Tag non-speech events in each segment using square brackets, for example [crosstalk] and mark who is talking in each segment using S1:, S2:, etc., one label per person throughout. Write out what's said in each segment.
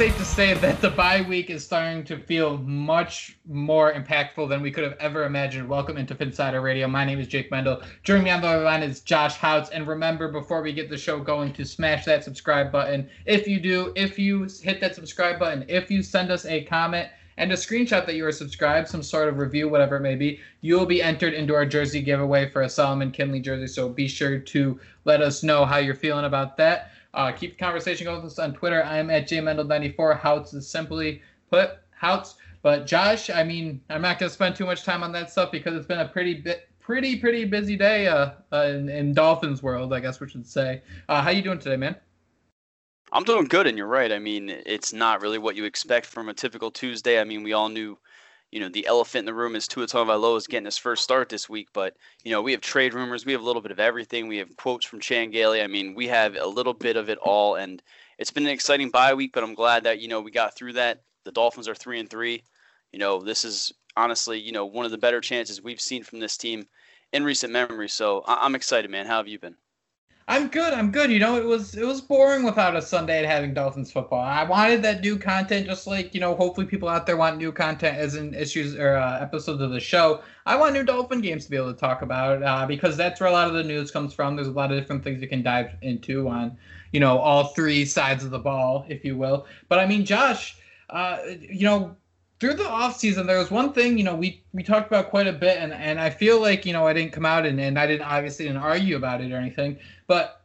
S1: Safe to say that the bye week is starting to feel much more impactful than we could have ever imagined. Welcome into Phinsider Radio. My name is Jake Mendel. Joining me on the other line is Josh Houtz. And remember, before we get the show going, to smash that subscribe button. If you do, if you hit that subscribe button, if you send us a comment and a screenshot that you are subscribed, some sort of review, whatever it may be, you will be entered into our jersey giveaway for a Solomon Kindley jersey. So be sure to let us know how you're feeling about that. Uh, keep the conversation going with us on Twitter. I'm at jmendel94. Houtz is simply put Houtz. But Josh, I mean, I'm not gonna spend too much time on that stuff because it's been a pretty bit, pretty, pretty busy day uh, uh in, in, Dolphins world, I guess we should say. Uh, how you doing today, man?
S2: I'm doing good, and you're right. I mean, it's not really what you expect from a typical Tuesday. I mean, we all knew you know, the elephant in the room is Tua Tagovailoa is getting his first start this week. But you know, we have trade rumors, we have a little bit of everything. We have quotes from Chan Gailey. I mean, we have a little bit of it all, and it's been an exciting bye week. But I'm glad that you know we got through that. The Dolphins are three and three. You know, this is honestly, you know, one of the better chances we've seen from this team in recent memory. So I'm excited, man. How have you been?
S1: I'm good. I'm good. You know, it was it was boring without a Sunday at having Dolphins football. I wanted that new content, just like you know. Hopefully, people out there want new content as in issues or uh, episodes of the show. I want new Dolphin games to be able to talk about uh, because that's where a lot of the news comes from. There's a lot of different things you can dive into on, you know, all three sides of the ball, if you will. But I mean, Josh, uh, you know, through the offseason, there was one thing, you know, we, we talked about quite a bit, and, and I feel like, you know, I didn't come out and, and I didn't obviously didn't argue about it or anything, but,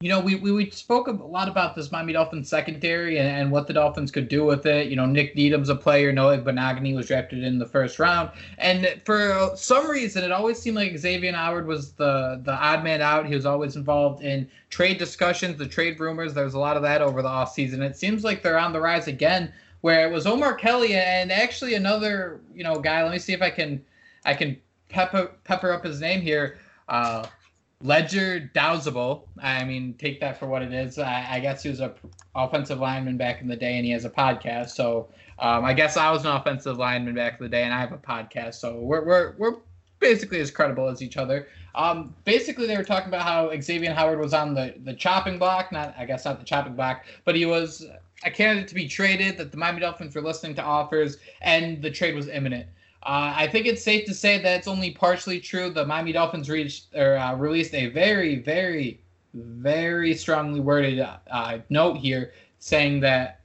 S1: you know, we, we, we spoke a lot about this Miami Dolphins secondary and, and what the Dolphins could do with it. You know, Nik Needham's a player, Noah Igbinoghene was drafted in the first round. And for some reason, it always seemed like Xavier Howard was the, the odd man out. He was always involved in trade discussions, the trade rumors. There was a lot of that over the offseason. It seems like they're on the rise again where it was Omar Kelly and actually another you know guy. Let me see if I can I can pepper pepper up his name here. Uh, Leger Douzable. I mean, take that for what it is. I, I guess he was a offensive lineman back in the day, and he has a podcast. So um, I guess I was an offensive lineman back in the day, and I have a podcast. So we're we're we're basically as credible as each other. Um, basically, they were talking about how Xavier Howard was on the the chopping block. Not I guess not the chopping block, but he was a candidate to be traded. That the Miami Dolphins were listening to offers, and the trade was imminent. Uh, I think it's safe to say that it's only partially true. The Miami Dolphins reached or uh, released a very, very, very strongly worded uh, note here saying that.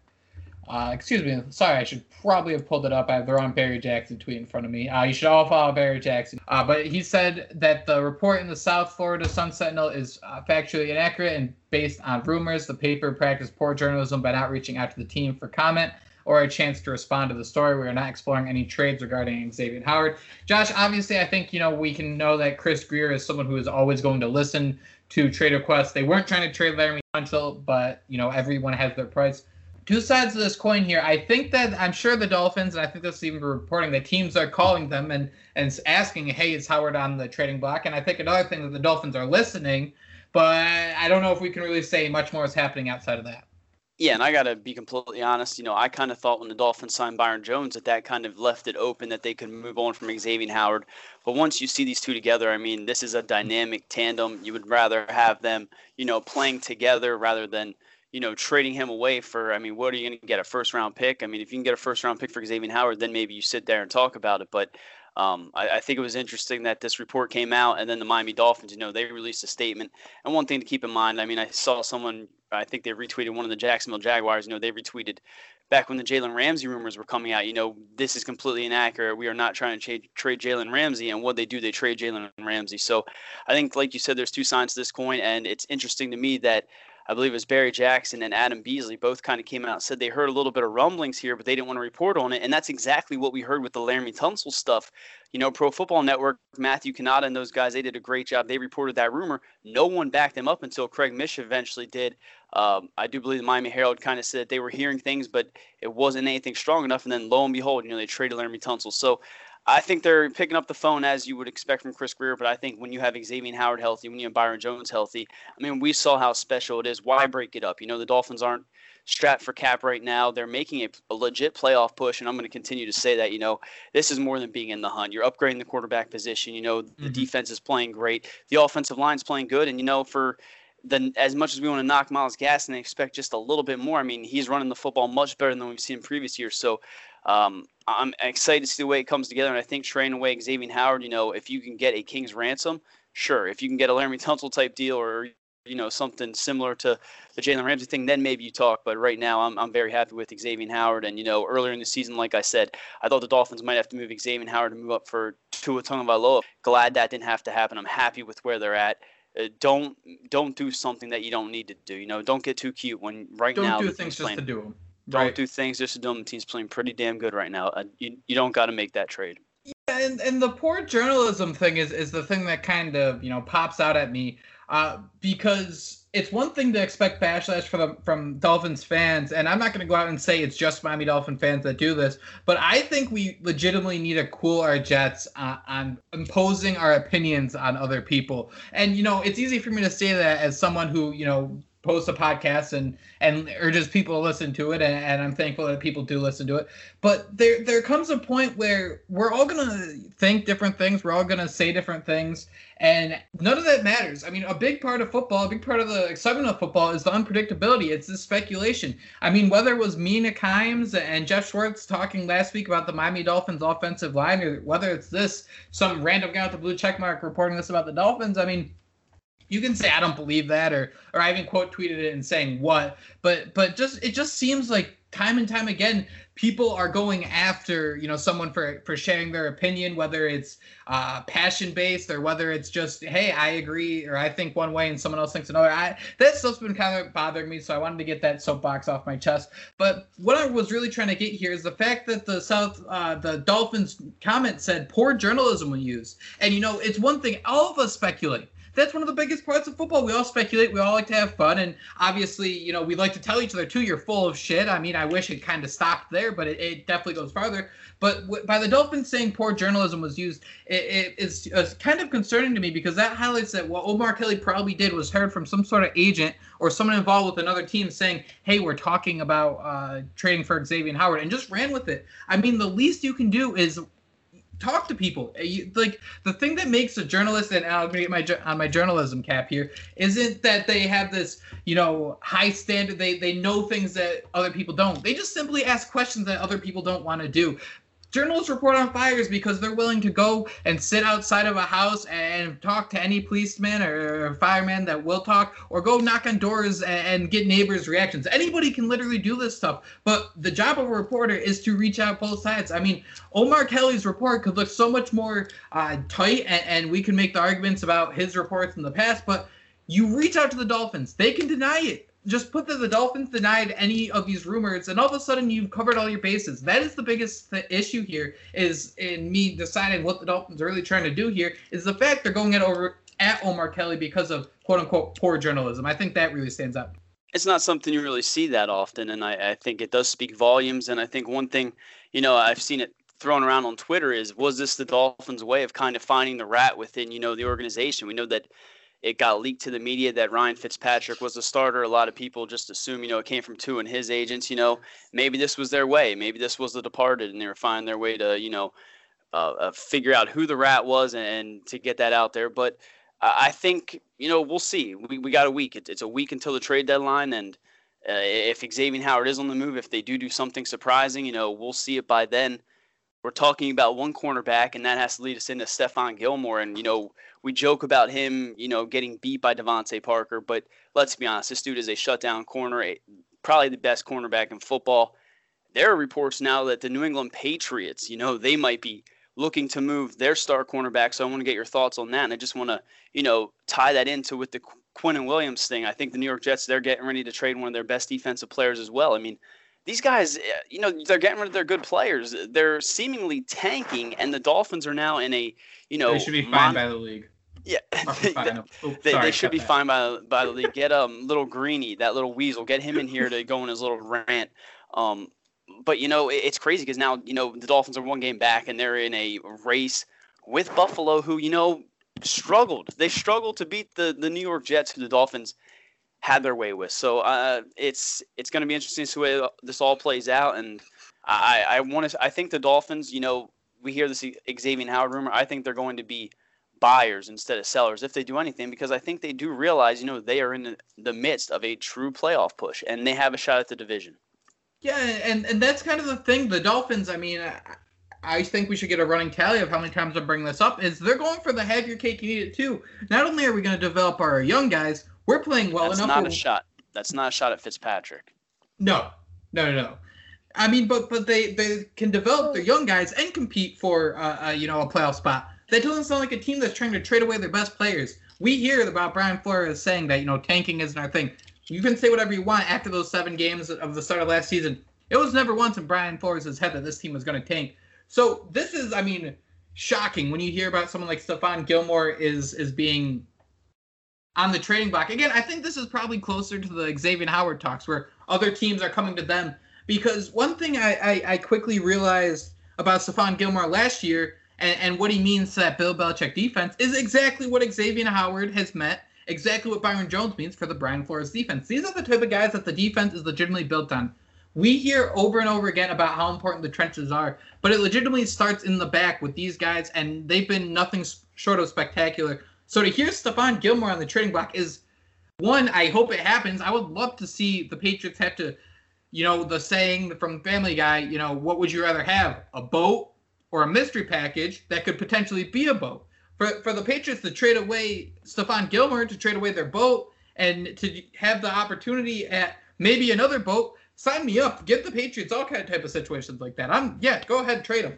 S1: Uh, excuse me. Sorry, I should probably have pulled it up. I have the wrong Barry Jackson tweet in front of me. Uh, you should all follow Barry Jackson. Uh, but he said that the report in the South Florida Sun Sentinel is factually inaccurate and based on rumors. The paper practiced poor journalism by not reaching out to the team for comment or a chance to respond to the story. We are not exploring any trades regarding Xavier Howard. Josh, obviously, I think you know we can know that Chris Grier is someone who is always going to listen to trade requests. They weren't trying to trade Laremy Tunsil, but you know everyone has their price. Two sides of this coin here. I think that I'm sure the Dolphins, and I think this is even reporting that teams are calling them and and asking, "Hey, is Howard on the trading block?" And I think another thing that the Dolphins are listening, but I don't know if we can really say much more is happening outside of that.
S2: Yeah, and I got to be completely honest. You know, I kind of thought when the Dolphins signed Byron Jones that that kind of left it open that they could move on from Xavier Howard. But once you see these two together, I mean, this is a dynamic tandem. You would rather have them, you know, playing together rather than, you know, trading him away for. I mean, what are you going to get? A first round pick? I mean, if you can get a first round pick for Xavier Howard, then maybe you sit there and talk about it. But um, I, I, think it was interesting that this report came out, and then the Miami Dolphins, you know, they released a statement. And one thing to keep in mind, I mean, I saw someone, I think they retweeted one of the Jacksonville Jaguars. You know, they retweeted back when the Jalen Ramsey rumors were coming out. You know, this is completely inaccurate. We are not trying to trade, trade Jalen Ramsey, and what they do, they trade Jalen Ramsey. So I think, like you said, there's two sides to this coin, and it's interesting to me that I believe it was Barry Jackson and Adam Beasley both kind of came out and said they heard a little bit of rumblings here, but they didn't want to report on it. And that's exactly what we heard with the Laremy Tunsil stuff. You know, Pro Football Network, Matthew Cannata and those guys, they did a great job. They reported that rumor. No one backed them up until Craig Mish eventually did. Um, I do believe the Miami Herald kind of said they were hearing things, but it wasn't anything strong enough. And then lo and behold, you know, they traded Laremy Tunsil. So I think they're picking up the phone as you would expect from Chris Grier, but I think when you have Xavier Howard healthy, when you have Byron Jones healthy, I mean, we saw how special it is. Why break it up? You know, the Dolphins aren't strapped for cap right now. They're making a, a legit playoff push, and I'm going to continue to say that. You know, this is more than being in the hunt. You're upgrading the quarterback position. You know, the mm-hmm. defense is playing great. The offensive line's playing good, and you know, for then as much as we want to knock Myles Gaskin and expect just a little bit more, I mean, he's running the football much better than we've seen in previous years. So um, I'm excited to see the way it comes together. And I think trading away Xavier Howard, you know, if you can get a King's ransom, sure. If you can get a Laremy Tunsil type deal or, you know, something similar to the Jalen Ramsey thing, then maybe you talk. But right now, I'm, I'm very happy with Xavier Howard. And, you know, earlier in the season, like I said, I thought the Dolphins might have to move Xavier Howard to move up for Tua Tagovailoa. Glad that didn't have to happen. I'm happy with where they're at. Uh, don't don't do something that you don't need to do. You know, don't get too cute when right
S1: don't
S2: now.
S1: Don't do things just to do them.
S2: Don't right. do things just to do them. The team's playing pretty damn good right now. Uh, you you don't got to make that trade.
S1: Yeah, and and the poor journalism thing is is the thing that kind of you know pops out at me uh, because it's one thing to expect backlash from from Dolphins fans, and I'm not going to go out and say it's just Miami Dolphin fans that do this, but I think we legitimately need to cool our jets uh, on imposing our opinions on other people. And you know, it's easy for me to say that as someone who you know posts a podcast and and urges people to listen to it and, and, i'm thankful that people do listen to it. But there there comes a point where we're all gonna think different things we're all gonna say different things and none of that matters. I mean a big part of football a big part of the excitement of football is the unpredictability. It's the speculation. I mean whether it was Mina Kimes and jeff schwartz talking last week about the miami dolphins offensive line or whether it's this some random guy with the blue check mark reporting this about the dolphins i mean you can say I don't believe that or or I even quote tweeted it and saying what, but but just it just seems like time and time again people are going after you know someone for for sharing their opinion whether it's uh, passion based or whether it's just hey i agree or i think one way and someone else thinks another. I, that stuff's been kind of bothering me so i wanted to get that soapbox off my chest. But what i was really trying to get here is the fact that the south uh, the dolphins comment said poor journalism was used and you know it's one thing all of us speculate that's one of the biggest parts of football. We all speculate, we all like to have fun, and obviously, you know, we like to tell each other too, you're full of shit. I mean, I wish it kind of stopped there, but it, it definitely goes farther. But w- by the Dolphins saying poor journalism was used, it, it is uh, kind of concerning to me because that highlights that what Omar Kelly probably did was heard from some sort of agent or someone involved with another team saying, "Hey, we're talking about uh, trading for Xavier Howard," and just ran with it. I mean, the least you can do is talk to people. Uh, you, like the thing that makes a journalist, and I'm gonna get my on my journalism cap here, isn't that they have this, you know, high standard. They they know things that other people don't. They just simply ask questions that other people don't want to do. Journalists report on fires because they're willing to go and sit outside of a house and talk to any policeman or fireman that will talk, or go knock on doors and get neighbors' reactions. Anybody can literally do this stuff, but the job of a reporter is to reach out both sides. I mean, Omar Kelly's report could look so much more uh, tight, and, and we can make the arguments about his reports in the past, but you reach out to the Dolphins. They can deny it just put that the Dolphins denied any of these rumors, and all of a sudden you've covered all your bases. That is the biggest th- issue here. Is in me deciding what the Dolphins are really trying to do here is the fact they're going at over at Omar Kelly because of quote unquote poor journalism. I think that really stands out.
S2: It's not something you really see that often, and I, I think it does speak volumes. And I think one thing, you know, I've seen it thrown around on Twitter is was this the Dolphins' way of kind of finding the rat within, you know, the organization? We know that it got leaked to the media that Ryan Fitzpatrick was the starter. A lot of people just assume, you know, it came from Tua and his agents. You know, maybe this was their way. Maybe this was the departed, and they were finding their way to, you know, uh, uh, figure out who the rat was and, and, to get that out there. But I think, you know, we'll see. We, we got a week. It, it's a week until the trade deadline, and uh, if Xavier Howard is on the move, if they do do something surprising, you know, we'll see it by then. We're talking about one cornerback, and that has to lead us into Stephon Gilmore, and you know we joke about him, you know, getting beat by DeVante Parker, but let's be honest, this dude is a shutdown corner, probably the best cornerback in football. There are reports now that the New England Patriots, you know, they might be looking to move their star cornerback. So I want to get your thoughts on that, and I just want to, you know, tie that into with the Quinnen Williams thing. I think the New York Jets they're getting ready to trade one of their best defensive players as well. I mean, these guys, eh, you know, they're getting rid of their good players. They're seemingly tanking, and the Dolphins are now in a, you know,
S1: they should be fined mon- by the league.
S2: Yeah, [laughs] they, they, they, should be that. fined by by the league. Get um little Greeny, that little weasel, get him in here to go on his little rant. Um, but you know, it, it's crazy because now you know the Dolphins are one game back, and they're in a race with Buffalo, who you know struggled. They struggled to beat the the New York Jets, who the Dolphins had their way with. So uh, it's it's going to be interesting to see this all plays out. And I I want to I think the Dolphins, you know, we hear this Xavier Howard rumor. I think they're going to be buyers instead of sellers if they do anything because I think they do realize, you know, they are in the, the midst of a true playoff push and they have a shot at the division.
S1: Yeah, and and that's kind of the thing. The Dolphins, I mean, I, I think we should get a running tally of how many times I bring this up. Is they're going for the have your cake and eat it too. Not only are we going to develop our young guys, we're playing well
S2: That's
S1: enough.
S2: That's not a shot. That's not a shot at Fitzpatrick.
S1: No, no, no, no. I mean, but but they they can develop their young guys and compete for uh, uh, you know a playoff spot. That doesn't sound like a team that's trying to trade away their best players. We hear about Brian Flores saying that you know tanking isn't our thing. You can say whatever you want after those seven games of the start of last season. It was never once in Brian Flores' head that this team was going to tank. So this is, I mean, shocking when you hear about someone like Stephon Gilmore is is being on the trading block. Again, I think this is probably closer to the Xavier Howard talks where other teams are coming to them. Because one thing I, I, I quickly realized about Stephon Gilmore last year and, and what he means to that Bill Belichick defense is exactly what Xavier Howard has meant, exactly what Byron Jones means for the Brian Flores defense. These are the type of guys that the defense is legitimately built on. We hear over and over again about how important the trenches are, but it legitimately starts in the back with these guys, and they've been nothing short of spectacular so to hear Stephon Gilmore on the trading block is one. I hope it happens. I would love to see the Patriots have to, you know, the saying from Family Guy. You know, what would you rather have, a boat or a mystery package that could potentially be a boat? For for the Patriots to trade away Stephon Gilmore to trade away their boat and to have the opportunity at maybe another boat. Sign me up. Give the Patriots all kind of type of situations like that. I'm yeah. Go ahead, trade them.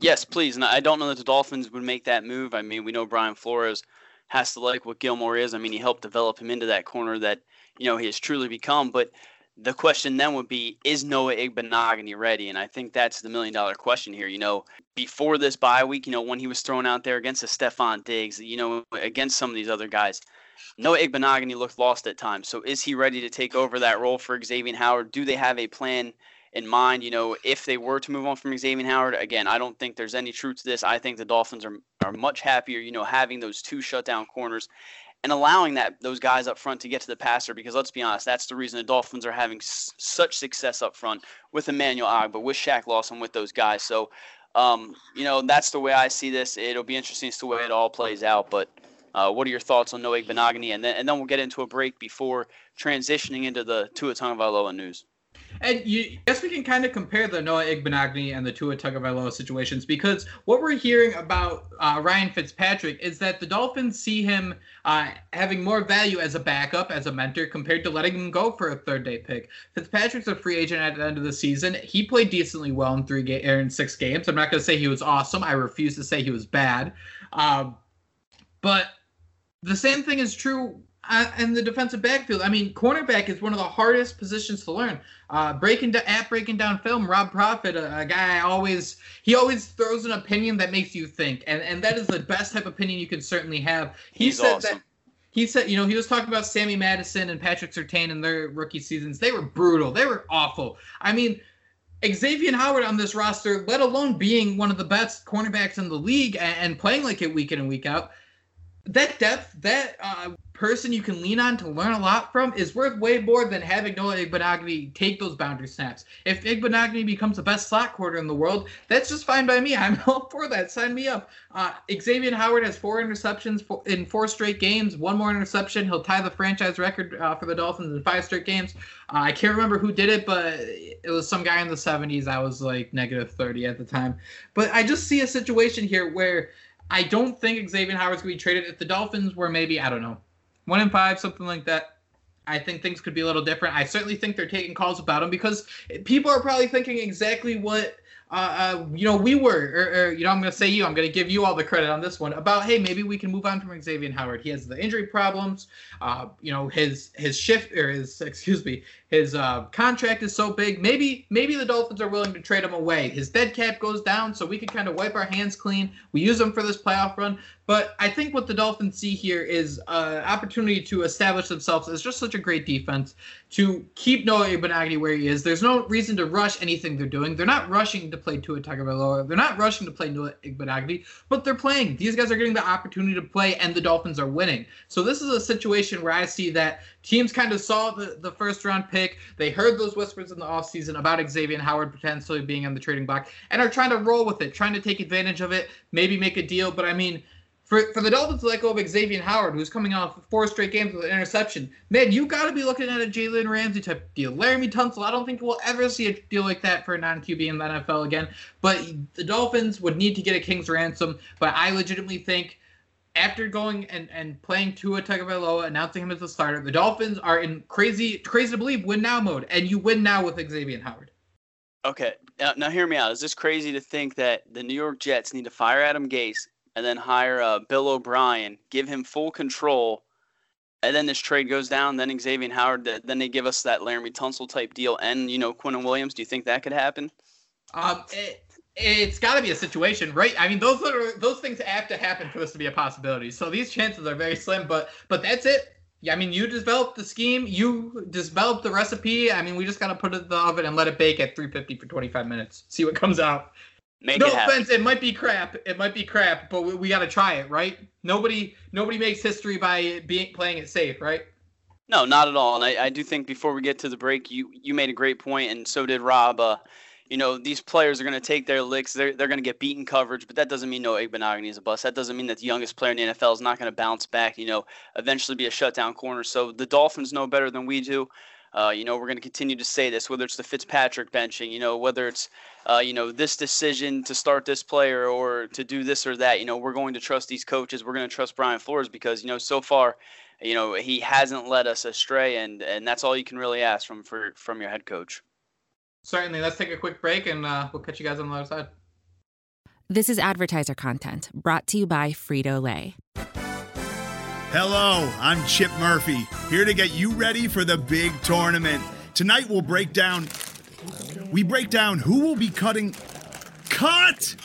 S2: Yes, please. And I don't know that the Dolphins would make that move. I mean, we know Brian Flores has to like what Gilmore is. I mean, he helped develop him into that corner that, you know, he has truly become. But the question then would be is Noah Igbinoghene ready? And I think that's the million dollar question here. You know, before this bye week, you know, when he was thrown out there against the Stefon Diggs, you know, against some of these other guys, Noah Igbinoghene looked lost at times. So is he ready to take over that role for Xavier Howard? Do they have a plan in mind? You know, if they were to move on from Xavier Howard, again, I don't think there's any truth to this. I think the Dolphins are are much happier, you know, having those two shutdown corners and allowing that those guys up front to get to the passer because let's be honest, that's the reason the Dolphins are having s- such success up front with Emmanuel Ogbah, with Shaq Lawson, with those guys. So, um, you know, that's the way I see this. It'll be interesting to see the way it all plays out. But uh, what are your thoughts on Noah Igbinoghene? And then and then we'll get into a break before transitioning into the Tua Tagovailoa news.
S1: And you guess we can kind of compare the Noah Igbinoghene and the Tua Tagovailoa situations because what we're hearing about uh, Ryan Fitzpatrick is that the Dolphins see him uh, having more value as a backup, as a mentor, compared to letting him go for a third day pick. Fitzpatrick's a free agent at the end of the season. He played decently well in three ga- er, in six games. I'm not going to say he was awesome. I refuse to say he was bad. Um, but the same thing is true uh, in the defensive backfield. I mean, cornerback is one of the hardest positions to learn. Uh, breaking da- at breaking down film, Rob Profit, a, a, guy I always he always throws an opinion that makes you think, and and that is the best type of opinion you can certainly have. He
S2: He's
S1: said
S2: awesome.
S1: that. He said, you know, he was talking about Sammy Madison and Patrick Surtain in their rookie seasons. They were brutal. They were awful. I mean, Xavier Howard on this roster, let alone being one of the best cornerbacks in the league and, and playing like it week in and week out, that depth, that uh, person you can lean on to learn a lot from is worth way more than having Noah Igbinoghene take those boundary snaps. If Igbinoghene becomes the best slot quarter in the world, that's just fine by me. [laughs] I'm all for that. Sign me up. Uh, Xavier Howard has four interceptions in four straight games. One more interception. He'll tie the franchise record uh, for the Dolphins in five straight games. Uh, I can't remember who did it, but it was some guy in the 70s. I was like negative 30 at the time. But I just see a situation here where I don't think Xavier Howard's going to be traded. If the Dolphins were maybe, I don't know, one in five, something like that. I think things could be a little different. I certainly think they're taking calls about him because people are probably thinking exactly what uh, uh, you know we were, or, or you know I'm going to say you. I'm going to give you all the credit on this one about hey maybe we can move on from Xavier Howard. He has the injury problems. Uh, you know his his shift or his [laughs] excuse me his uh, contract is so big. Maybe maybe the Dolphins are willing to trade him away. His dead cap goes down, so we can kind of wipe our hands clean. We use him for this playoff run. But I think what the Dolphins see here is an opportunity to establish themselves as just such a great defense to keep Noah Igbinoghene where he is. There's no reason to rush anything they're doing. They're not rushing to play Tua Tagovailoa. They're not rushing to play Noah Igbinoghene, but they're playing. These guys are getting the opportunity to play, and the Dolphins are winning. So this is a situation where I see that teams kind of saw the, the first round pick. They heard those whispers in the offseason about Xavier Howard potentially being on the trading block and are trying to roll with it, trying to take advantage of it, maybe make a deal. But I mean, for, for the Dolphins to let go of Xavier Howard, who's coming off four straight games with an interception, man, you got to be looking at a Jalen Ramsey type deal. Laremy Tunsil, I don't think we'll ever see a deal like that for a non QB in the NFL again. But the Dolphins would need to get a king's ransom. But I legitimately think after going and, and playing Tua Tagovailoa, announcing him as the starter, the Dolphins are in crazy crazy to believe win now mode, and you win now with Xavier Howard.
S2: Okay, now, now hear me out. Is this crazy to think that the New York Jets need to fire Adam Gase and then hire uh, Bill O'Brien, give him full control, and then this trade goes down, then Xavier Howard, then they give us that Laremy Tunsil type deal, and you know Quinnen Williams. Do you think that could happen?
S1: Um, it, it's got to be a situation, right? I mean, those are those things have to happen for this to be a possibility. So these chances are very slim, but but that's it. Yeah, I mean, you developed the scheme, you developed the recipe. I mean, we just got to put it in the oven and let it bake at 350 for 25 minutes. See what comes out.
S2: Make
S1: no
S2: it
S1: offense, it might be crap. It might be crap, but we, we got to try it, right? Nobody nobody makes history by being playing it safe, right?
S2: No, not at all. And I, I do think before we get to the break, you you made a great point, and so did Rob. Uh, you know, these players are going to take their licks. They're, they're going to get beaten coverage, but that doesn't mean Noah Igbinoghene is a bust. That doesn't mean that the youngest player in the NFL is not going to bounce back, you know, eventually be a shutdown corner. So the Dolphins know better than we do. Uh, you know, we're going to continue to say this, whether it's the Fitzpatrick benching, you know, whether it's, uh, you know, this decision to start this player or to do this or that. You know, we're going to trust these coaches. We're going to trust Brian Flores because, you know, so far, you know, he hasn't led us astray, and and that's all you can really ask from for from your head coach.
S1: Certainly. Let's take a quick break and uh, we'll catch you guys on the other side.
S3: This is advertiser content brought to you by Frito Lay.
S4: Hello, I'm Chip Murphy, here to get you ready for the big tournament. Tonight we'll break down. We break down who will be cutting. Cut!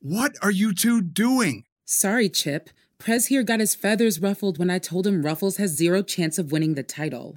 S4: What are you two doing?
S5: Sorry, Chip. Prez here got his feathers ruffled when I told him Ruffles has zero chance of winning the title.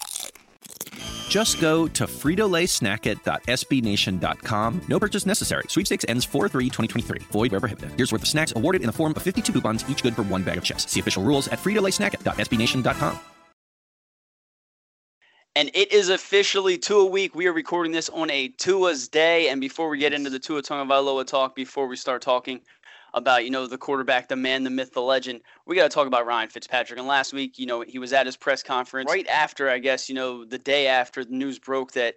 S6: Just go to fritolaysnackit.sbnation.com. No purchase necessary. Sweepstakes ends 4-3-2023. Void where prohibited. Here's worth of snacks awarded in the form of 52 coupons, each good for one bag of chips. See official rules at fritolaysnackit.sbnation.com.
S2: And it is officially Tua week. We are recording this on a Tua's day. And before we get into the Tua Tagovailoa talk, before we start talking about, you know, the quarterback, the man, the myth, the legend. We got to talk about Ryan Fitzpatrick. And last week, you know, he was at his press conference right after, I guess, you know, the day after the news broke that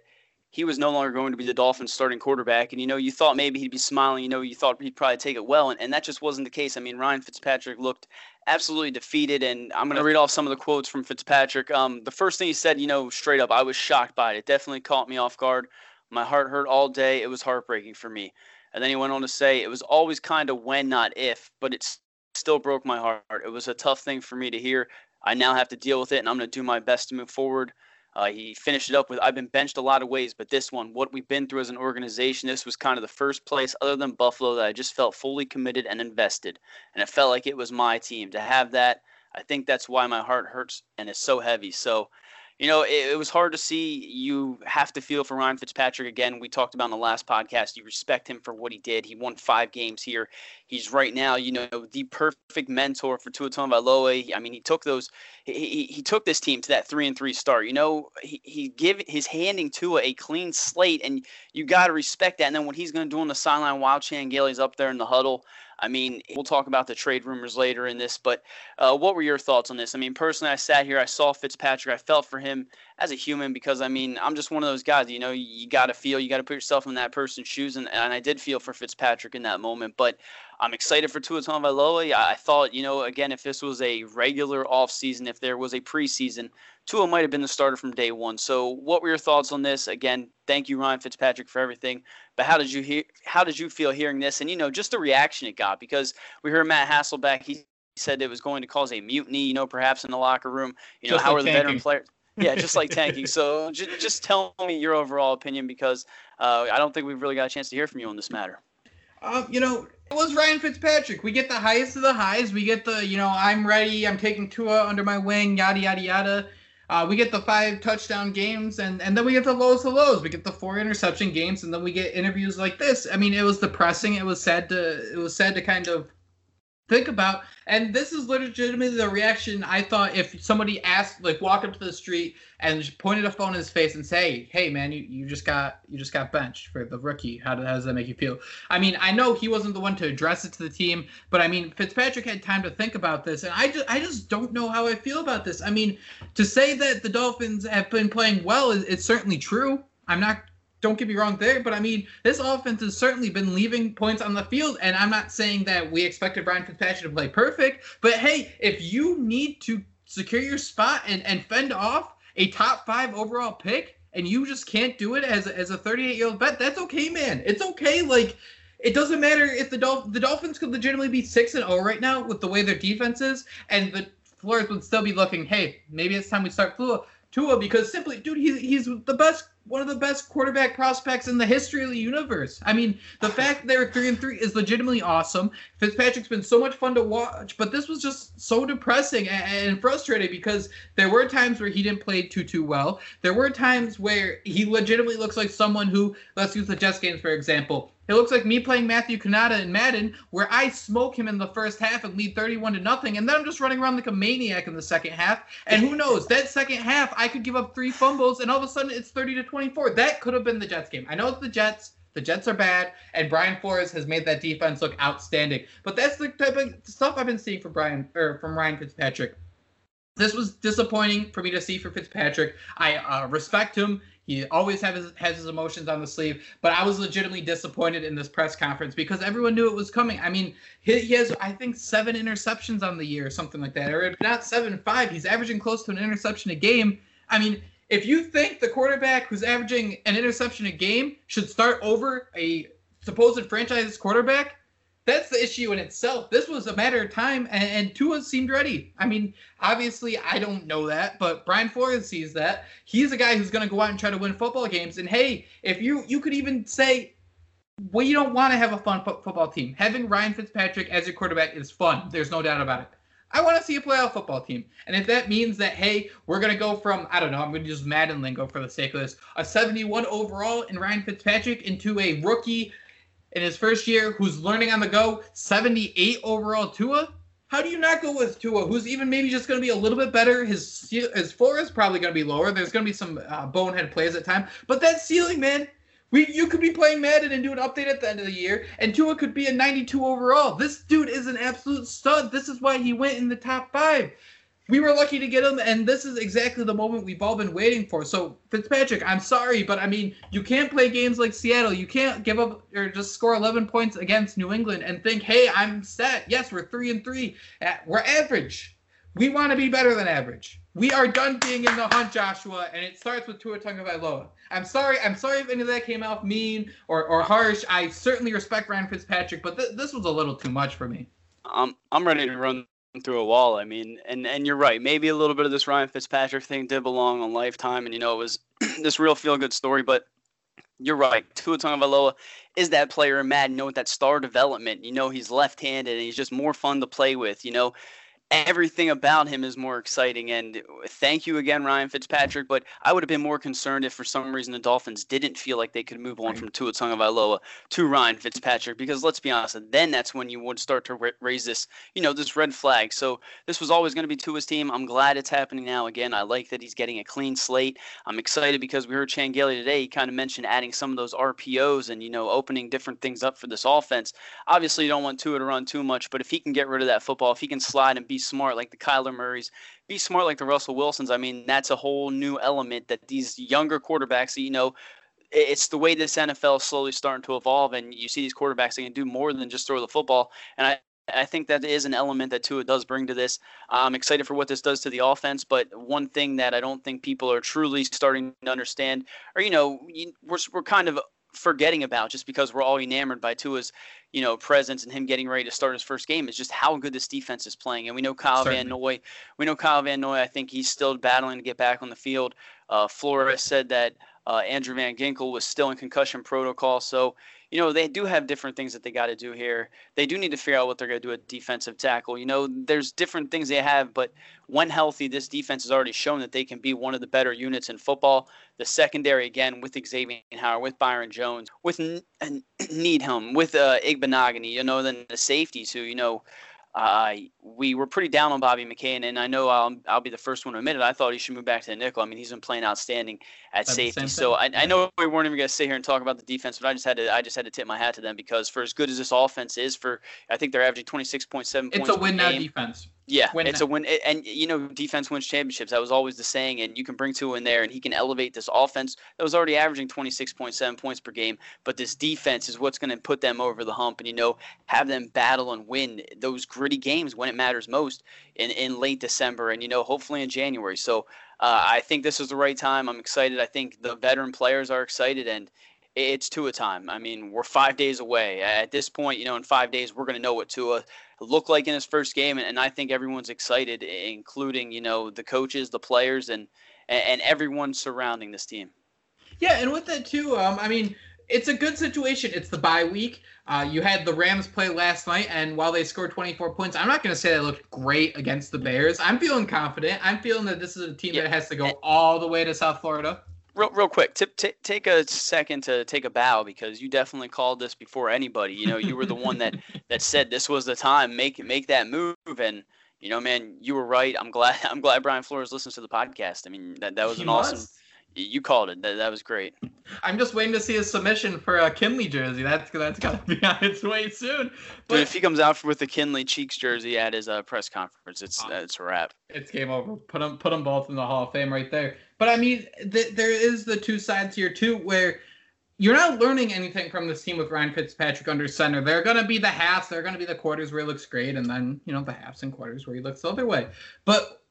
S2: he was no longer going to be the Dolphins starting quarterback. And, you know, you thought maybe he'd be smiling, you know, you thought he'd probably take it well. And, and that just wasn't the case. I mean, Ryan Fitzpatrick looked absolutely defeated. And I'm going to read off some of the quotes from Fitzpatrick. Um, the first thing he said, you know, straight up, I was shocked by it. It definitely caught me off guard. My heart hurt all day. It was heartbreaking for me. And then he went on to say, it was always kind of when, not if, but it still broke my heart. It was a tough thing for me to hear. I now have to deal with it, and I'm going to do my best to move forward. Uh, he finished it up with, I've been benched a lot of ways, but this one, what we've been through as an organization, this was kind of the first place other than Buffalo that I just felt fully committed and invested. And it felt like it was my team. To have that, I think that's why my heart hurts and is so heavy. So you know, it, it, was hard to see. You have to feel for Ryan Fitzpatrick again. We talked about in the last podcast. You respect him for what he did. He won five games here. He's right now, you know, the perfect mentor for Tua Tagovailoa. I mean, he took those. He, he took this team to that three and three start. You know, he, he give his handing Tua a clean slate, and you got to respect that. And then what he's going to do on the sideline while Chan Gailey's up there in the huddle. I mean, we'll talk about the trade rumors later in this, but uh, what were your thoughts on this? I mean, personally, I sat here, I saw Fitzpatrick, I felt for him as a human because, I mean, I'm just one of those guys, you know, you, got to feel, you got to put yourself in that person's shoes, and, and I did feel for Fitzpatrick in that moment, but I'm excited for Tua Tagovailoa. I thought, you know, again, if this was a regular offseason, if there was a preseason, Tua might have been the starter from day one. So, what were your thoughts on this? Again, thank you, Ryan Fitzpatrick, for everything. But how did you hear? How did you feel hearing this? And you know, just the reaction it got because we heard Matt Hasselbeck. He said it was going to cause a mutiny. You know, perhaps in the locker room. You know, just how like are the tanking. veteran players? yeah, just like [laughs] tanking. So, just, just tell me your overall opinion because uh, I don't think we've really got a chance to hear from you on this matter.
S1: Um, you know, it was Ryan Fitzpatrick. We get the highest of the highs. We get the, you know, I'm ready. I'm taking Tua under my wing. Yada yada yada. Uh, we get the five touchdown games, and and then we get the lowest of lows. We get the four interception games, and then we get interviews like this. I mean, it was depressing. It was sad to it was sad to kind of think about. And this is legitimately the reaction I thought if somebody asked, like, walk up to the street and pointed a phone in his face and say, "Hey, man, you, you just got you just got benched for the rookie. How, how does that make you feel?" I mean, I know he wasn't the one to address it to the team, but I mean, Fitzpatrick had time to think about this, and I just I just don't know how I feel about this. I mean, to say that the Dolphins have been playing well is it's certainly true. I'm not don't get me wrong there, but I mean, this offense has certainly been leaving points on the field, and I'm not saying that we expected Brian Fitzpatrick to play perfect, but hey, if you need to secure your spot and, and fend off a top five overall pick, and you just can't do it as as a 38 year old vet, that's okay, man. It's okay. Like, it doesn't matter if the Dolph- the Dolphins could legitimately be six and zero oh right now with the way their defense is, and the Flores would still be looking. Hey, maybe it's time we start Tua, Tua because simply, dude, he's he's the best one of the best quarterback prospects in the history of the universe. I mean, the fact they're three and three is legitimately awesome. Fitzpatrick's been so much fun to watch, but this was just so depressing and, frustrating because there were times where he didn't play too too well. There were times where he legitimately looks like someone who, let's use the Jets games for example. It looks like me playing Matthew Cannata in Madden, where I smoke him in the first half and lead 31 to nothing, and then I'm just running around like a maniac in the second half. And who knows, that second half I could give up three fumbles, and all of a sudden it's 30 to 24. That could have been the Jets game. I know it's the Jets. The Jets are bad, and Brian Flores has made that defense look outstanding. But that's the type of stuff I've been seeing from Brian or from Ryan Fitzpatrick. this was disappointing for me to see for Fitzpatrick. I uh, respect him. He always have his, has his emotions on the sleeve, but I was legitimately disappointed in this press conference because everyone knew it was coming. I mean, he, he has I think seven interceptions on the year, or something like that, or if not seven, five. He's averaging close to an interception a game. I mean, if you think the quarterback who's averaging an interception a game should start over a supposed franchise quarterback, that's the issue in itself. This was a matter of time, and, and Tua seemed ready. I mean, obviously, I don't know that, but Brian Flores sees that. He's a guy who's going to go out and try to win football games. And hey, if you you could even say, well, you don't want to have a fun fo- football team. Having Ryan Fitzpatrick as your quarterback is fun. There's no doubt about it. I want to see a playoff football team. And if that means that, hey, we're going to go from, I don't know, I'm going to use Madden lingo for the sake of this, a 71 overall in Ryan Fitzpatrick into a rookie in his first year who's learning on the go, 78 overall Tua. How do you not go with Tua, who's even maybe just going to be a little bit better? His his floor is probably going to be lower. There's going to be some uh, bonehead plays at time, but that ceiling, man, we you could be playing Madden and do an update at the end of the year, and Tua could be a 92 overall. This dude is an absolute stud. This is why he went in the top five we were lucky to get him, and this is exactly the moment we've all been waiting for. So, Fitzpatrick, I'm sorry, but I mean, you can't play games like Seattle. You can't give up or just score 11 points against New England and think, "Hey, I'm set. Yes, we're three and three. We're average. We want to be better than average. We are done being in the hunt, Joshua, and it starts with Tua Tagovailoa. I'm sorry. I'm sorry if any of that came off mean or, or harsh. I certainly respect Ryan Fitzpatrick, but th- this was a little too much for me.
S2: Um, I'm ready to run through a wall. I mean, and and you're right. Maybe a little bit of this Ryan Fitzpatrick thing did belong on Lifetime, and you know it was [clears throat] this real feel good story. But you're right. Tua Tagovailoa is that player in Madden. You know, with that star development, you know he's left-handed and he's just more fun to play with. You know, everything about him is more exciting. And thank you again, Ryan Fitzpatrick. But I would have been more concerned if for some reason the Dolphins didn't feel like they could move on from Tua Tagovailoa to Ryan Fitzpatrick. Because let's be honest, then that's when you would start to raise this, you know, this red flag. So this was always going to be Tua's team. I'm glad it's happening now. Again, I like that he's getting a clean slate. I'm excited because we heard Chan Gailey today. He kind of mentioned adding some of those RPOs and you know opening different things up for this offense. Obviously, you don't want Tua to run too much, but if he can get rid of that football, if he can slide and be smart like the Kyler Murrays, be smart like the Russell Wilsons. I mean, that's a whole new element that these younger quarterbacks, you know, it's the way this NFL is slowly starting to evolve, and you see these quarterbacks they can do more than just throw the football. And I, I think that is an element that Tua does bring to this. I'm excited for what this does to the offense, but one thing that I don't think people are truly starting to understand, or you know, we're we're kind of forgetting about just because we're all enamored by Tua's, you know, presence and him getting ready to start his first game is just how good this defense is playing. And we know Kyle Certainly. Van Noy. We know Kyle Van Noy. I think he's still battling to get back on the field. Uh, Flores said that uh, Andrew Van Ginkel was still in concussion protocol. So you know, they do have different things that they got to do here. They do need to figure out what they're going to do at defensive tackle. You know, there's different things they have, but when healthy, this defense has already shown that they can be one of the better units in football. The secondary, again, with Xavier Howard, with Byron Jones, with [clears throat] Needham, with uh, Igbinoghene, you know, then the safeties who, you know, uh, we were pretty down on Bobby McCain, and I know I'll, I'll be the first one to admit it. I thought he should move back to the nickel. I mean, he's been playing outstanding at That's safety. So I, I, know we weren't even going to sit here and talk about the defense, but I just had to I just had to tip my hat to them because for as good as this offense is, for I think they're averaging twenty six point seven points.
S1: It's a win
S2: now
S1: defense.
S2: Yeah, win it's a win, and you know, defense wins championships. That was always the saying, and you can bring Tua in there, and he can elevate this offense that was already averaging twenty six point seven points per game. But this defense is what's going to put them over the hump, and you know, have them battle and win those gritty games when it matters most in in late December, and you know, hopefully in January. So uh, I think this is the right time. I'm excited. I think the veteran players are excited, and it's Tua time. I mean, we're five days away. At this point, you know, in five days, we're going to know what Tua looked like in his first game, and, and I think everyone's excited, including you know the coaches, the players, and and everyone surrounding this team.
S1: Yeah, and with that too, um, I mean, it's a good situation. It's the bye week. Uh, you had the Rams play last night, and while they scored 24 points, I'm not going to say they looked great against the Bears. I'm feeling confident. I'm feeling that this is a team yeah. that has to go all the way to South Florida.
S2: Real, real quick, t- t- take a second to take a bow because you definitely called this before anybody. You know, you were the one that [laughs] that said this was the time. Make make that move, and you know, man, you were right. I'm glad. [laughs] I'm glad Brian Flores listens to the podcast. I mean, that that was an he awesome. You called it. That, that was great.
S1: I'm just waiting to see a submission for a Kindley jersey. That's that's got to be on its way soon.
S2: But Dude, if he comes out with the Kindley Cheeks jersey at his uh, press conference, it's uh, it's a wrap.
S1: It's game over. Put them put them both in the Hall of Fame right there. But I mean, th- there is the two sides here too, where you're not learning anything from this team with Ryan Fitzpatrick under center. They're going to be the halves, they're going to be the quarters where he looks great, and then you know the halves and quarters where he looks the other way. But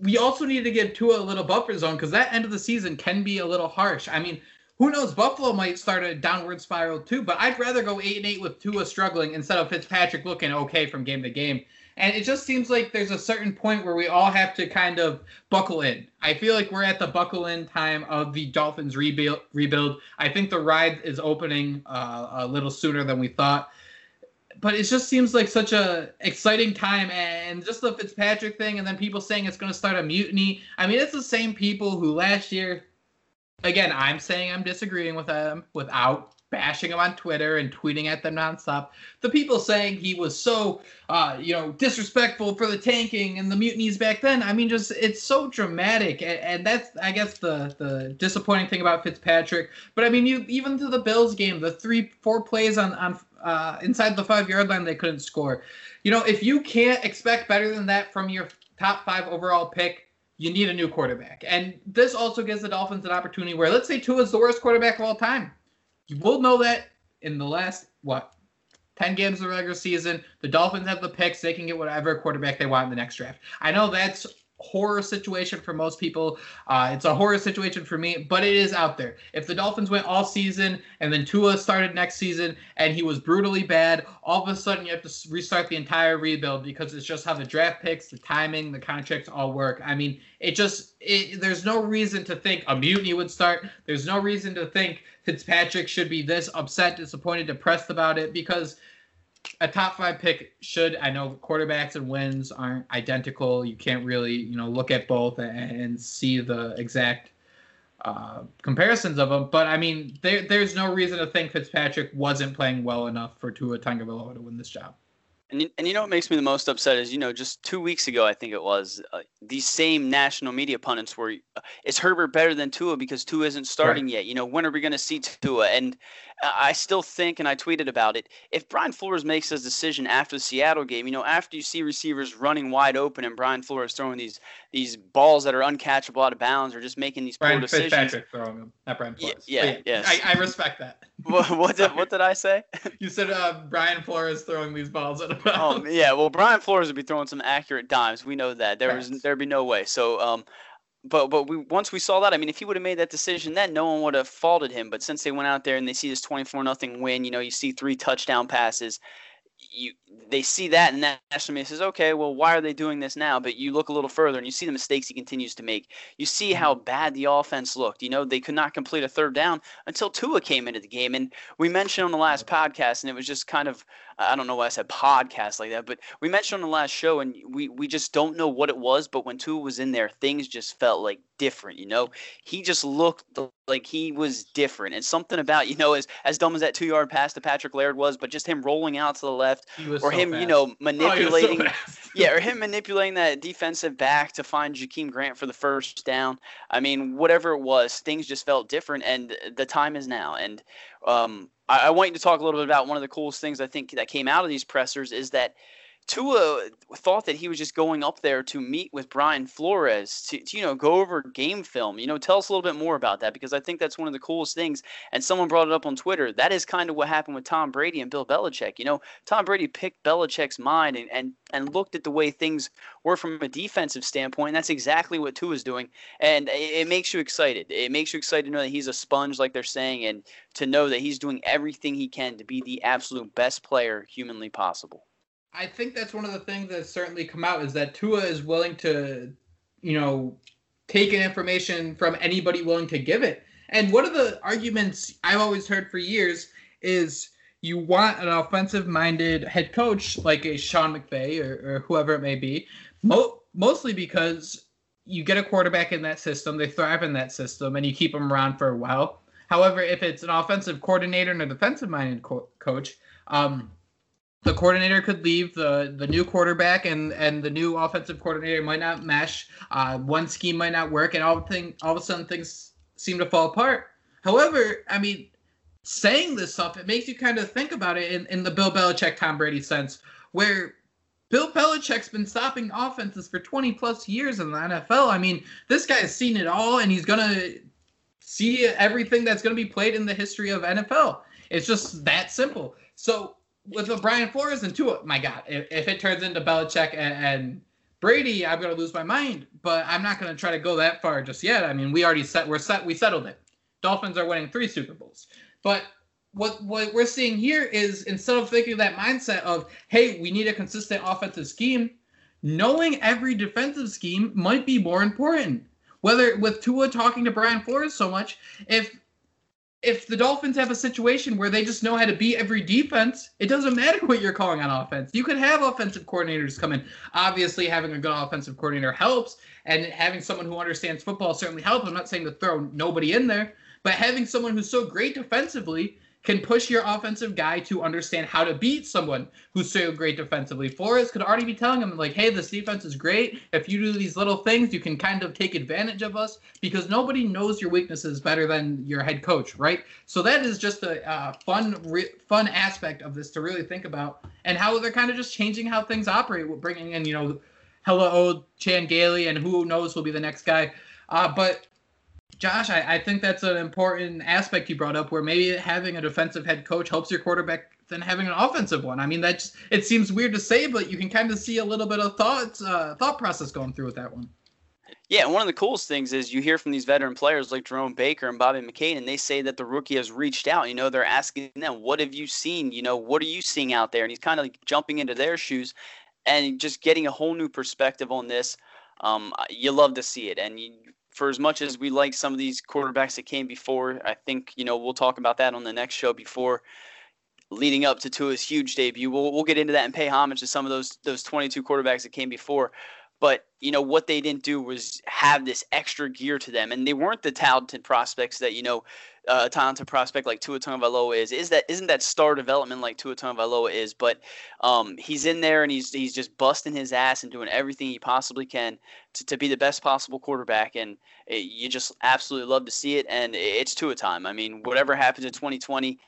S1: we also need to give Tua a little buffer zone because that end of the season can be a little harsh. I mean, who knows? Buffalo might start a downward spiral too, but I'd rather go eight and eight with Tua struggling instead of Fitzpatrick looking okay from game to game. And it just seems like there's a certain point where we all have to kind of buckle in. I feel like we're at the buckle in time of the Dolphins rebuild. Rebuild. I think the ride is opening uh, a little sooner than we thought. But it just seems like such a exciting time, and just the Fitzpatrick thing, and then people saying it's going to start a mutiny. I mean, it's the same people who last year. Again, I'm saying I'm disagreeing with them without bashing him on Twitter and tweeting at them nonstop. The people saying he was so, uh, you know, disrespectful for the tanking and the mutinies back then. I mean, just it's so dramatic, and, and that's I guess the the disappointing thing about Fitzpatrick. But I mean, you even to the Bills game, the three four plays on on uh, inside the five yard line they couldn't score. You know, if you can't expect better than that from your top five overall pick. You need a new quarterback. And this also gives the Dolphins an opportunity where, let's say, Tua is the worst quarterback of all time you will know that in the last what 10 games of the regular season, the Dolphins have the picks. They can get whatever quarterback they want in the next draft. I know that's horror situation for most people. Uh, it's a horror situation for me, but it is out there. If the Dolphins went all season and then Tua started next season and he was brutally bad, all of a sudden you have to restart the entire rebuild because it's just how the draft picks, the timing, the contracts all work. I mean, it just it, there's no reason to think a mutiny would start. There's no reason to think Fitzpatrick should be this upset, disappointed, depressed about it because – a top five pick should I know quarterbacks and wins aren't identical. You can't really you know look at both and see the exact uh, comparisons of them. But I mean, there there's no reason to think Fitzpatrick wasn't playing well enough for Tua Tagovailoa to win this job.
S2: And you, and you know what makes me the most upset is you know just two weeks ago I think it was uh, these same national media pundits were uh, is Herbert better than Tua because Tua isn't starting right. yet you know when are we going to see Tua and I still think, and I tweeted about it, if Brian Flores makes his decision after the Seattle game, you know, after you see receivers running wide open and Brian Flores throwing these these balls that are uncatchable out of bounds or just making these
S1: Brian
S2: poor decisions.
S1: Fitzpatrick throwing them, not Brian Flores.
S2: Yeah, yeah, yes.
S1: I, I, respect that. [laughs]
S2: what, what, did, what did I say? [laughs]
S1: you said uh, Brian Flores throwing these balls out of bounds.
S2: Oh, yeah, well, Brian Flores would be throwing some accurate dimes. We know that. There was there'd be no way. So, um, but but we once we saw that, I mean, if he would have made that decision then, no one would have faulted him. But since they went out there and they see this twenty four nothing win, you know, you see three touchdown passes, you they see that and that national media says, okay, well, why are they doing this now? But you look a little further and you see the mistakes he continues to make. You see how mm-hmm. bad the offense looked. You know, they could not complete a third down until Tua came into the game. And we mentioned on the last podcast, and it was just kind of I don't know why I said podcast like that, but we mentioned on the last show, and we we just don't know what it was. But when Tua was in there, things just felt like different. You know, he just looked like he was different, and something about you know as as dumb as that two yard pass to Patrick Laird was, but just him rolling out to the left, or
S1: so
S2: him
S1: fast.
S2: you know manipulating,
S1: oh, [laughs] so
S2: yeah, or him manipulating that defensive back to find Jakeem Grant for the first down. I mean, whatever it was, things just felt different, and the time is now, and um, I, I want you to talk a little bit about one of the coolest things I think that came out of these pressers is that Tua thought that he was just going up there to meet with Brian Flores to, to, you know go over game film. You know, tell us a little bit more about that because I think that's one of the coolest things. And someone brought it up on Twitter. That is kind of what happened with Tom Brady and Bill Belichick. You know, Tom Brady picked Belichick's mind and and, and looked at the way things were from a defensive standpoint. And that's exactly what Tua is doing, and it, it makes you excited. It makes you excited to know that he's a sponge, like they're saying, and to know that he's doing everything he can to be the absolute best player humanly possible.
S1: I think that's one of the things that's certainly come out is that Tua is willing to, you know, take an information from anybody willing to give it. And one of the arguments I've always heard for years is you want an offensive minded head coach like a Sean McVay or, or whoever it may be, mo- mostly because you get a quarterback in that system, they thrive in that system, and you keep them around for a while. However, if it's an offensive coordinator and a defensive minded co- coach, um, the coordinator could leave the the new quarterback and and the new offensive coordinator might not mesh uh, one scheme might not work and all thing all of a sudden things seem to fall apart. However i mean saying this stuff it makes you kind of think about it in, in the bill belichick tom brady sense where bill belichick's been stopping offenses for 20 plus years in the nfl i mean this guy has seen it all and he's gonna see everything that's to be played in the history of nfl it's just that simple. So with Brian Flores and Tua, my God, if, if it turns into Belichick and, and Brady, I'm gonna lose my mind. But I'm not gonna try to go that far just yet. I mean, we already set we're set we settled it. Dolphins are winning three Super Bowls. But what what we're seeing here is instead of thinking that mindset of hey, we need a consistent offensive scheme, knowing every defensive scheme might be more important. Whether with Tua talking to Brian Flores so much, if if the Dolphins have a situation where they just know how to beat every defense, it doesn't matter what you're calling on offense. You could have offensive coordinators come in. Obviously, having a good offensive coordinator helps, and having someone who understands football certainly helps. I'm not saying to throw nobody in there, but having someone who's so great defensively can push your offensive guy to understand how to beat someone who's so great defensively. Flores could already be telling him, like, hey, this defense is great. If you do these little things, you can kind of take advantage of us because nobody knows your weaknesses better than your head coach, right? So that is just a uh, fun, re- fun aspect of this to really think about and how they're kind of just changing how things operate, bringing in, you know, hello, Chan Gailey, and who knows will be the next guy. Uh, but Josh, I, I, think that's an important aspect you brought up where maybe having a defensive head coach helps your quarterback than having an offensive one. I mean, that's it seems weird to say, but you can kind of see a little bit of thoughts, uh, thought process going through with that one.
S2: Yeah, and one of the coolest things is you hear from these veteran players like Jerome Baker and Bobby McCain, and they say that the rookie has reached out. You know, they're asking them, "What have you seen? You know, what are you seeing out there?" And he's kind of like jumping into their shoes and just getting a whole new perspective on this. Um, you love to see it, and you, for as much as we like some of these quarterbacks that came before, I think you know we'll talk about that on the next show before leading up to Tua's huge debut. We'll we'll get into that and pay homage to some of those those 22 quarterbacks that came before. But you know what they didn't do was have this extra gear to them, and they weren't the talented prospects that you know uh, a talented prospect like Tua Tagovailoa is. Is that isn't that star development like Tua Tagovailoa is? But um, he's in there and he's he's just busting his ass and doing everything he possibly can to, to be the best possible quarterback. And it, you just absolutely love to see it. And it's Tua time. I mean, whatever happens in 2020,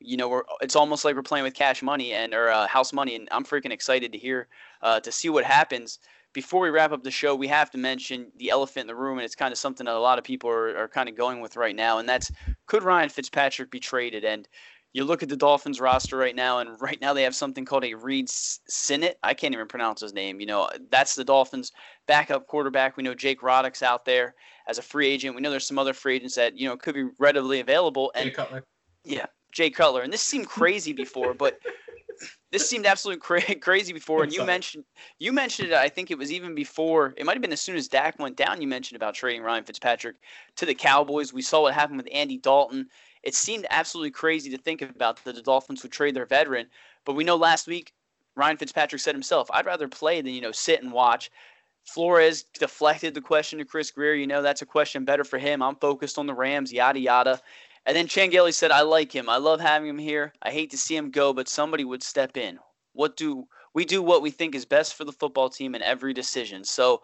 S2: you know, we're it's almost like we're playing with cash money and or uh, house money, and I'm freaking excited to hear uh, to see what happens before we wrap up the show, we have to mention the elephant in the room, and it's kind of something that a lot of people are, are kind of going with right now, and that's could Ryan Fitzpatrick be traded? And you look at the Dolphins roster right now, and right now they have something called a Reid Sinnett. I can't even pronounce his name. You know, that's the Dolphins' backup quarterback. We know Jake Rudock's out there as a free agent. We know there's some other free agents that you know could be readily available. And
S1: Jay Cutler.
S2: Yeah, Jay Cutler. And this seemed crazy before, but this seemed absolutely cra- [laughs] crazy before, and you mentioned you mentioned it. I think it was even before. It might have been as soon as Dak went down. You mentioned about trading Ryan Fitzpatrick to the Cowboys. We saw what happened with Andy Dalton. It seemed absolutely crazy to think about that the Dolphins would trade their veteran, but we know last week Ryan Fitzpatrick said himself, "I'd rather play than you know sit and watch." Flores deflected the question to Chris Grier. You know that's a question better for him. I'm focused on the Rams. Yada yada. And then Chan said, I like him. I love having him here. I hate to see him go, but somebody would step in. What do we do what we think is best for the football team in every decision? So,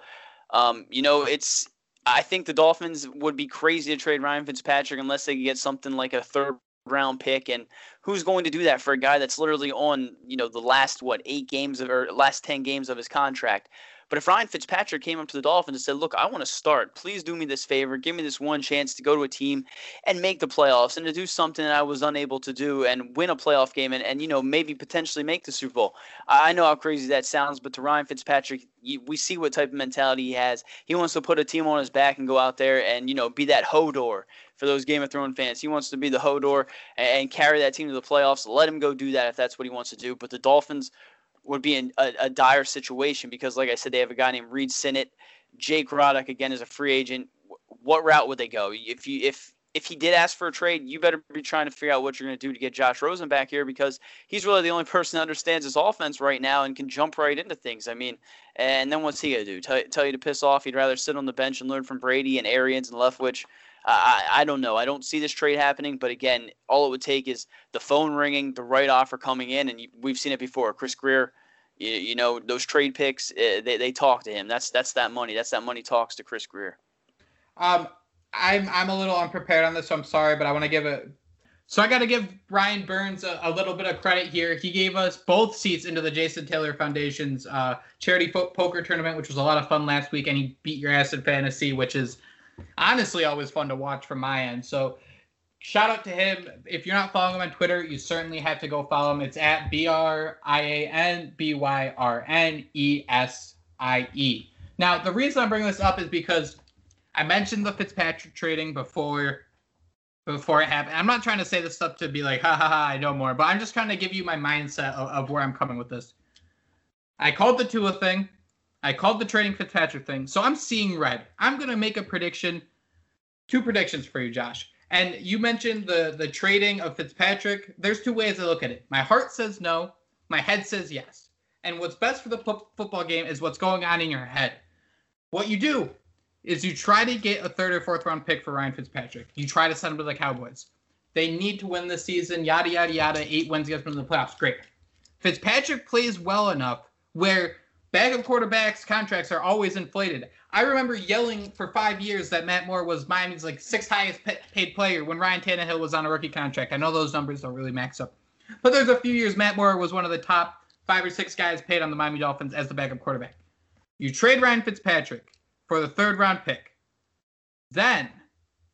S2: um, you know, it's I think the Dolphins would be crazy to trade Ryan Fitzpatrick unless they get something like a third round pick and who's going to do that for a guy that's literally on you know the last what eight games of or last 10 games of his contract but if Ryan Fitzpatrick came up to the Dolphins and said, Look, I want to start. Please do me this favor. Give me this one chance to go to a team and make the playoffs and to do something that I was unable to do and win a playoff game and, and you know, maybe potentially make the Super Bowl. I know how crazy that sounds, but to Ryan Fitzpatrick, we see what type of mentality he has. He wants to put a team on his back and go out there and, you know, be that Hodor for those Game of Thrones fans. He wants to be the Hodor and carry that team to the playoffs. Let him go do that if that's what he wants to do. But the Dolphins would be in a, a, dire situation because, like I said, they have a guy named Reid Sinnett. Jake Rudock again is a free agent. What route would they go? If you if if he did ask for a trade, you better be trying to figure out what you're going to do to get Josh Rosen back here because he's really the only person that understands his offense right now and can jump right into things. I mean, and then what's he going to do? Tell, tell you to piss off? He'd rather sit on the bench and learn from Brady and Arians and Leftwich. I, I don't know. I don't see this trade happening. But again, all it would take is the phone ringing, the right offer coming in, and you, we've seen it before. Chris Grier, you, you know, those trade picks, uh, they, they talk to him. That's that's that money. That's that money talks to Chris Grier.
S1: Um, I'm I'm a little unprepared on this, so I'm sorry, but I want to give it. So I got to give Brian Byrnes a, a, little bit of credit here. He gave us both seats into the Jason Taylor Foundation's uh, charity fo- poker tournament, which was a lot of fun last week, and he beat your ass in fantasy, which is honestly always fun to watch from my end. So shout out to him. If you're not following him on Twitter, you certainly have to go follow him. It's at B R I A N B Y R N E S I E. Now, the reason I'm bringing this up is because I mentioned the Fitzpatrick trading before before it happened. I'm not trying to say this stuff to be like, ha ha ha, I know more, but I'm just trying to give you my mindset of, of where I'm coming with this. I called the Tua thing. I called the trading Fitzpatrick thing. So I'm seeing red. I'm gonna make a prediction. Two predictions for you, Josh. And you mentioned the the trading of Fitzpatrick. There's two ways I look at it. My heart says no. My head says yes. And what's best for the football game is what's going on in your head. What you do is you try to get a third or fourth round pick for Ryan Fitzpatrick. You try to send him to the Cowboys. They need to win this season, yada, yada, yada. Eight wins gets them to the playoffs. Great. Fitzpatrick plays well enough where backup quarterbacks' contracts are always inflated. I remember yelling for five years that Matt Moore was Miami's like sixth highest paid player when Ryan Tannehill was on a rookie contract. I know those numbers don't really max up. But there's a few years Matt Moore was one of the top five or six guys paid on the Miami Dolphins as the backup quarterback. You trade Ryan Fitzpatrick for the third round pick. Then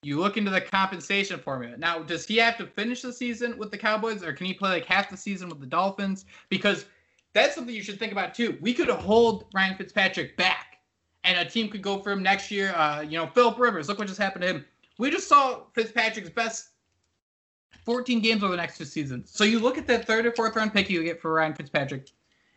S1: you look into the compensation formula. Now, does he have to finish the season with the Cowboys or can he play like half the season with the Dolphins? Because that's something you should think about too. We could hold Ryan Fitzpatrick back and a team could go for him next year. Uh, you know, Philip Rivers, look what just happened to him. We just saw Fitzpatrick's best 14 games over the next two seasons. So you look at that third or fourth round pick you get for Ryan Fitzpatrick.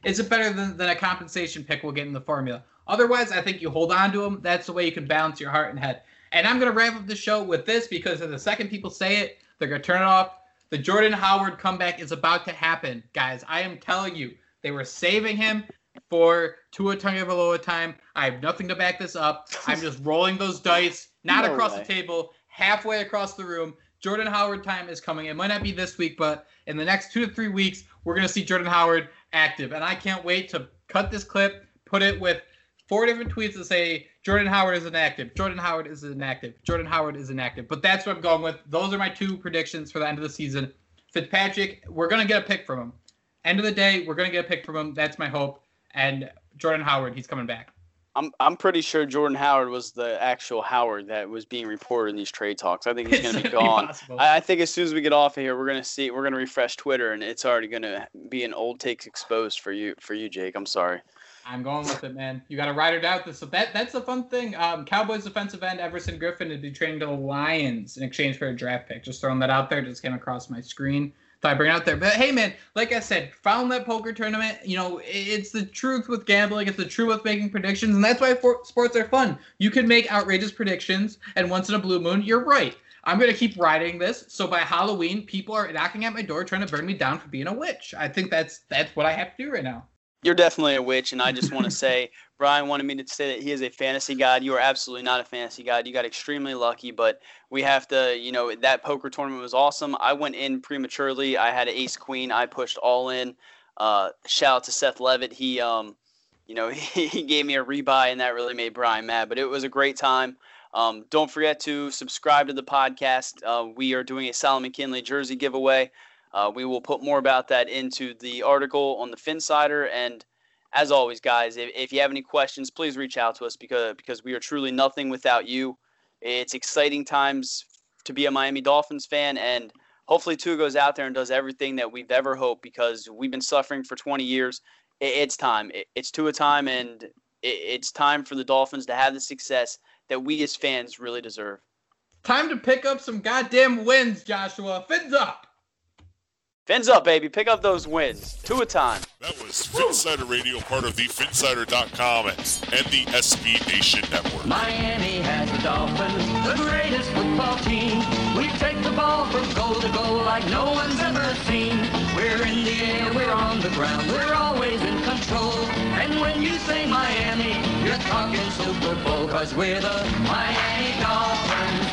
S1: Is it better than, than a compensation pick we'll get in the formula? Otherwise, I think you hold on to them. That's the way you can balance your heart and head. And I'm going to wrap up the show with this because the second people say it, they're going to turn it off. The Jordan Howard comeback is about to happen, guys. I am telling you, they were saving him for Tua Tagovailoa time. I have nothing to back this up. I'm just [laughs] rolling those dice, not no across way. the table, halfway across the room. Jordan Howard time is coming. It might not be this week, but in the next two to three weeks, we're going to see Jordan Howard active. And I can't wait to cut this clip, put it with four different tweets that say Jordan Howard is inactive. Jordan Howard is inactive. Jordan Howard is inactive. But that's what I'm going with. Those are my two predictions for the end of the season. Fitzpatrick, we're gonna get a pick from him. End of the day, we're gonna get a pick from him. That's my hope. And Jordan Howard, he's coming back.
S2: I'm I'm pretty sure Jordan Howard was the actual Howard that was being reported in these trade talks. I think he's [laughs] going to be gone. I, I, think as soon as we get off of here, we're going to see we're going to refresh Twitter, and it's already going to be an old takes exposed for you for you, Jake. I'm sorry.
S1: I'm going with it, man. You got to ride it out. This that that's the fun thing. Um, Cowboys defensive end Everson Griffen would be trading to the Lions in exchange for a draft pick. Just throwing that out there. Just came across my screen. I'd bring it out there. But hey, man, like I said, found that poker tournament. You know, it's the truth with gambling. It's the truth with making predictions, and that's why for, sports are fun. You can make outrageous predictions, and once in a blue moon, you're right. I'm gonna keep riding this. So by Halloween, people are knocking at my door trying to burn me down for being a witch. I think that's that's what I have to do right now.
S2: You're definitely a witch, and I just want to [laughs] say, Brian wanted me to say that he is a fantasy god. You are absolutely not a fantasy god. You got extremely lucky, but we have to, you know, that poker tournament was awesome. I went in prematurely. I had an ace queen. I pushed all in. Uh, shout out to Seth Levitt. He, um, you know, he, [laughs] he gave me a rebuy, and that really made Brian mad. But it was a great time. Um, don't forget to subscribe to the podcast. Uh, we are doing a Solomon Kindley jersey giveaway. Uh, we will put more about that into the article on the Phinsider. And as always, guys, if, if you have any questions, please reach out to us because because we are truly nothing without you. It's exciting times to be a Miami Dolphins fan, and hopefully Tua goes out there and does everything that we've ever hoped because we've been suffering for 20 years. It's time. It's Tua time, and it's time for the Dolphins to have the success that we as fans really deserve.
S1: Time to pick up some goddamn wins, Joshua. Fins up.
S2: Fins up, baby. Pick up those wins. Tua time.
S7: That was Phinsider Radio, part of the Phinsider.com and the SB Nation Network.
S8: Miami has the Dolphins, the greatest football team. We take the ball from goal to goal like no one's ever seen. We're in the air, we're on the ground, we're always in control. And when you say Miami, you're talking Super Bowl, cause we're the Miami Dolphins.